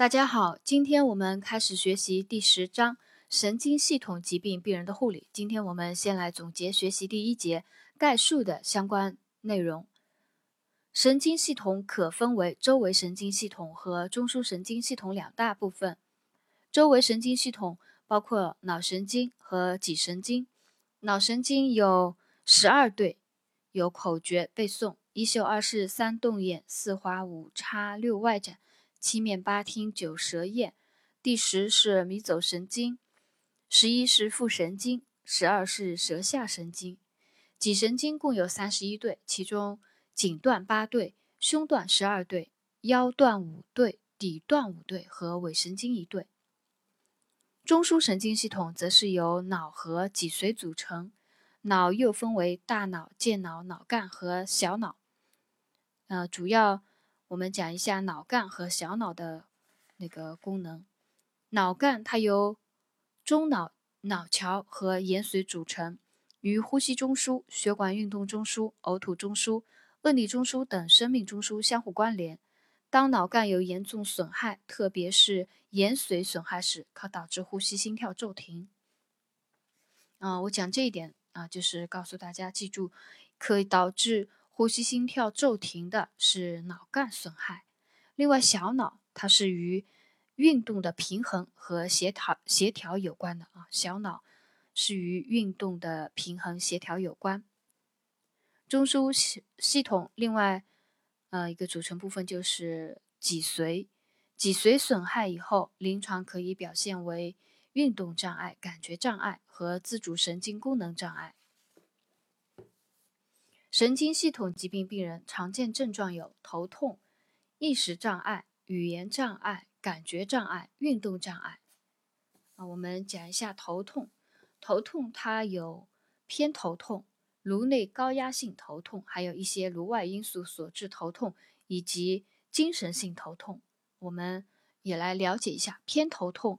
大家好，今天我们开始学习第十章神经系统疾病病人的护理。今天我们先来总结学习第一节概述的相关内容。神经系统可分为周围神经系统和中枢神经系统两大部分。周围神经系统包括脑神经和脊神经。脑神经有十二对，有口诀背诵：一嗅二视三动眼四滑五叉六外展七面八听九舌咽。第十是迷走神经，十一是副神经，十二是舌下神经。脊神经共有三十一对，其中颈段八对，胸段十二对，腰段五对，底段五对和尾神经一对。中枢神经系统则是由脑和脊髓组成，脑又分为大脑、健脑、脑干和小脑。呃，主要我们讲一下脑干和小脑的那个功能。脑干它由中脑、脑桥和延髓组成，与呼吸中枢、血管运动中枢、呕吐中枢、问题中枢等生命中枢相互关联。当脑干有严重损害，特别是延髓损害时，可导致呼吸、心跳骤停。啊，我讲这一点啊，就是告诉大家记住，可以导致呼吸、心跳骤停的是脑干损害。另外，小脑它是与运动的平衡和协调协调有关的啊，小脑是与运动的平衡协调有关。中枢系系统另外。呃，一个组成部分就是脊髓，脊髓损害以后，临床可以表现为运动障碍、感觉障碍和自主神经功能障碍。神经系统疾病病人常见症状有头痛、意识障碍、语言障碍、感觉障碍、运动障碍。啊，我们讲一下头痛，头痛它有偏头痛。颅内高压性头痛，还有一些颅外因素所致头痛，以及精神性头痛，我们也来了解一下偏头痛。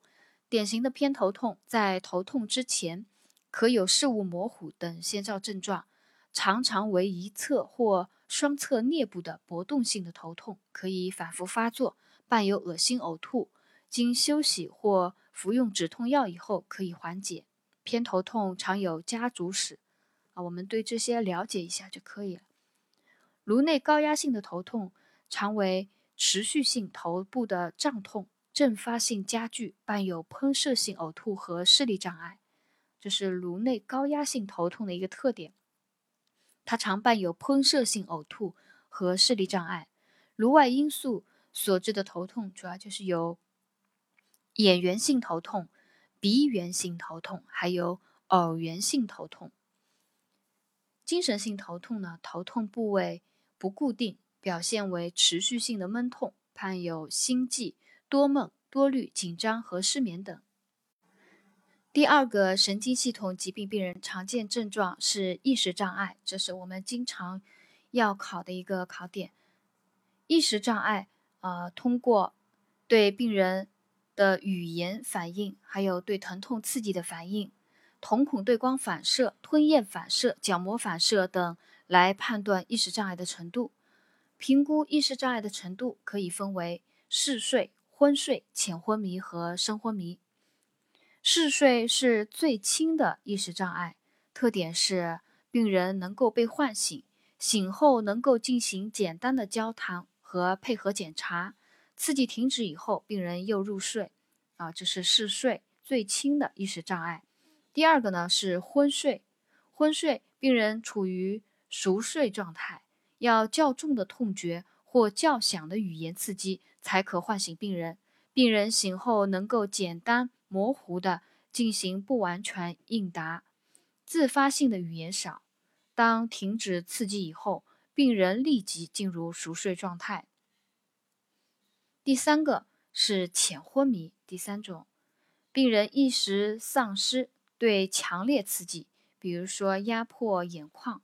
典型的偏头痛在头痛之前，可有视物模糊等先兆症状，常常为一侧或双侧颞部的搏动性的头痛，可以反复发作，伴有恶心呕吐，经休息或服用止痛药以后可以缓解。偏头痛常有家族史。啊，我们对这些了解一下就可以了。颅内高压性的头痛常为持续性头部的胀痛，阵发性加剧，伴有喷射性呕吐和视力障碍，这是颅内高压性头痛的一个特点。它常伴有喷射性呕吐和视力障碍。颅外因素所致的头痛主要就是有眼源性头痛、鼻源性头痛，还有耳源性头痛。精神性头痛呢，头痛部位不固定，表现为持续性的闷痛，伴有心悸、多梦、多虑、紧张和失眠等。第二个神经系统疾病病人常见症状是意识障碍，这是我们经常要考的一个考点。意识障碍，呃，通过对病人的语言反应，还有对疼痛刺激的反应。瞳孔对光反射、吞咽反射、角膜反射等来判断意识障碍的程度。评估意识障碍的程度可以分为嗜睡、昏睡、浅昏迷和深昏迷。嗜睡是最轻的意识障碍，特点是病人能够被唤醒，醒后能够进行简单的交谈和配合检查。刺激停止以后，病人又入睡。啊，这是嗜睡最轻的意识障碍。第二个呢是昏睡，昏睡病人处于熟睡状态，要较重的痛觉或较响的语言刺激才可唤醒病人。病人醒后能够简单模糊的进行不完全应答，自发性的语言少。当停止刺激以后，病人立即进入熟睡状态。第三个是浅昏迷，第三种，病人意识丧失。对强烈刺激，比如说压迫眼眶，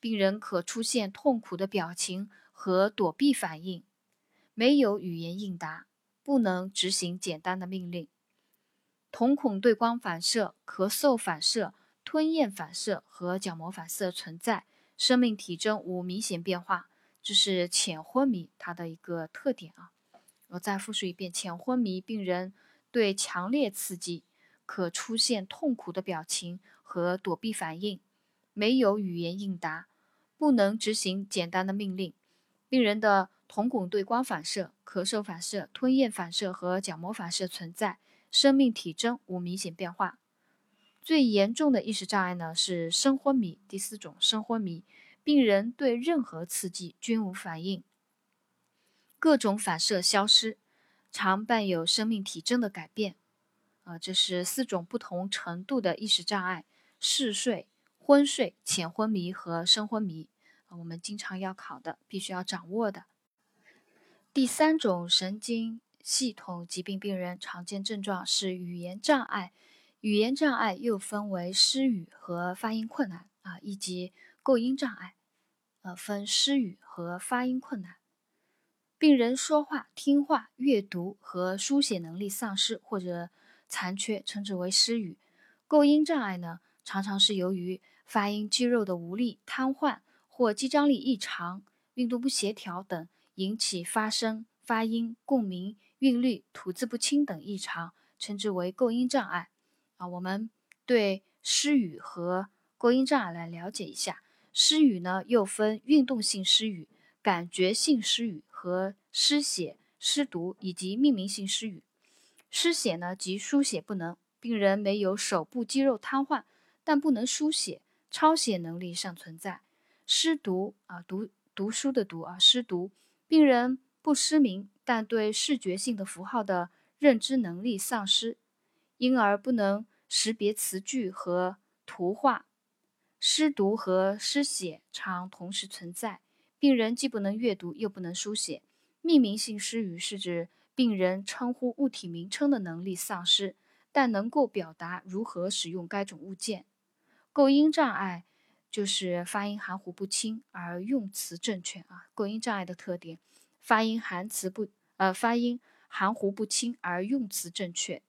病人可出现痛苦的表情和躲避反应，没有语言应答，不能执行简单的命令。瞳孔对光反射、咳嗽反射、吞咽反射和角膜反射存在，生命体征无明显变化，这是浅昏迷它的一个特点啊。我再复述一遍：浅昏迷病人对强烈刺激可出现痛苦的表情和躲避反应，没有语言应答，不能执行简单的命令。病人的瞳孔对光反射、咳嗽反射、吞咽反射和角膜反射存在，生命体征无明显变化。最严重的意识障碍呢是深昏迷，第四种深昏迷，病人对任何刺激均无反应，各种反射消失，常伴有生命体征的改变。啊，这是四种不同程度的意识障碍：嗜睡、昏睡、浅昏迷和深昏迷。啊，我们经常要考的，必须要掌握的。第三种神经系统疾病病人常见症状是语言障碍。语言障碍又分为失语和发音困难啊，以及构音障碍。呃，分失语和发音困难。病人说话、听话、阅读和书写能力丧失或者残缺，称之为失语。构音障碍呢，常常是由于发音肌肉的无力、瘫痪或肌张力异常、运动不协调等引起发声、发音、共鸣、韵律、吐字不清等异常，称之为构音障碍。啊，我们对失语和构音障碍来了解一下。失语呢，又分运动性失语、感觉性失语和失写、失读以及命名性失语。失写呢，即书写不能，病人没有手部肌肉瘫痪，但不能书写，抄写能力尚存在。失读啊，读读书的读啊，失读，病人不失明，但对视觉性的符号的认知能力丧失。因而不能识别词句和图画，失读和失写常同时存在。病人既不能阅读，又不能书写。命名性失语是指病人称呼物体名称的能力丧失，但能够表达如何使用该种物件。构音障碍就是发音含糊不清而用词正确啊。构音障碍的特点：发音含词不呃，发音含糊不清而用词正确。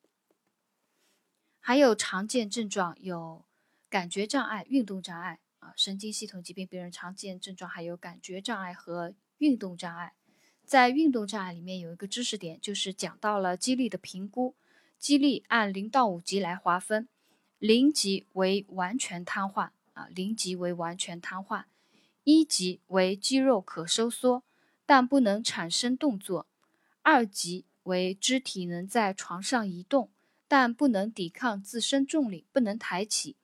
还有常见症状有感觉障碍、运动障碍啊，神经系统疾病病人常见症状还有感觉障碍和运动障碍。在运动障碍里面有一个知识点，就是讲到了肌力的评估。肌力按零到五级来划分，零级为完全瘫痪啊，零级为完全瘫痪，一级为肌肉可收缩，但不能产生动作，二级为肢体能在床上移动。但不能抵抗自身重力，不能抬起。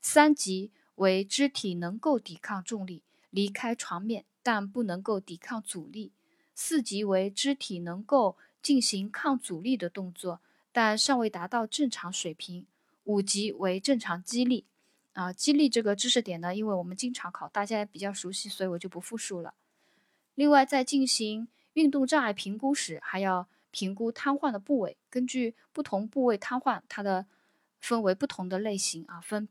三级为肢体能够抵抗重力，离开床面，但不能够抵抗阻力。四级为肢体能够进行抗阻力的动作，但尚未达到正常水平。五级为正常肌力。啊，肌力这个知识点呢，因为我们经常考，大家也比较熟悉，所以我就不复述了。另外，在进行运动障碍评估时，还要。评估瘫痪的部位，根据不同部位瘫痪，它的分为不同的类型啊，分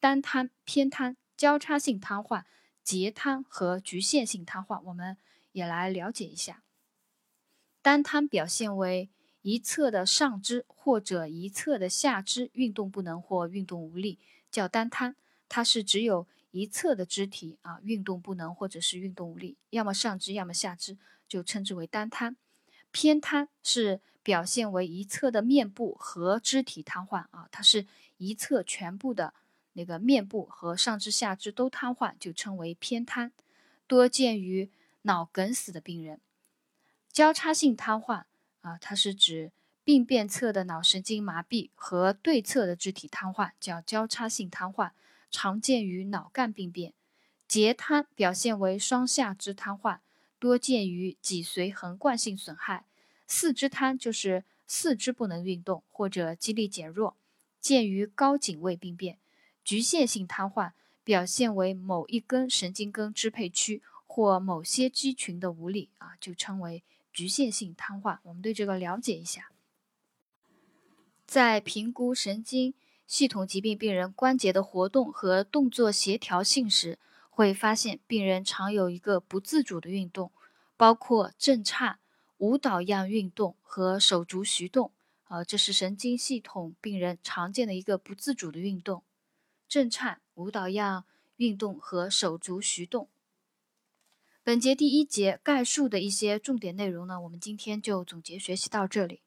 单瘫、偏瘫、交叉性瘫痪、截瘫和局限性瘫痪。我们也来了解一下。单瘫表现为一侧的上肢或者一侧的下肢运动不能或运动无力，叫单瘫。它是只有一侧的肢体啊运动不能或者是运动无力，要么上肢要么下肢，就称之为单瘫。偏瘫是表现为一侧的面部和肢体瘫痪啊，它是一侧全部的那个面部和上肢、下肢都瘫痪，就称为偏瘫，多见于脑梗死的病人。交叉性瘫痪啊，它是指病变侧的脑神经麻痹和对侧的肢体瘫痪，叫交叉性瘫痪，常见于脑干病变。截瘫表现为双下肢瘫痪。多见于脊髓横贯性损害，四肢瘫就是四肢不能运动或者肌力减弱，见于高颈位病变。局限性瘫痪表现为某一根神经根支配区或某些肌群的无力啊，就称为局限性瘫痪。我们对这个了解一下，在评估神经系统疾病病人关节的活动和动作协调性时。会发现病人常有一个不自主的运动，包括震颤、舞蹈样运动和手足徐动。呃，这是神经系统病人常见的一个不自主的运动：震颤、舞蹈样运动和手足徐动。本节第一节概述的一些重点内容呢，我们今天就总结学习到这里。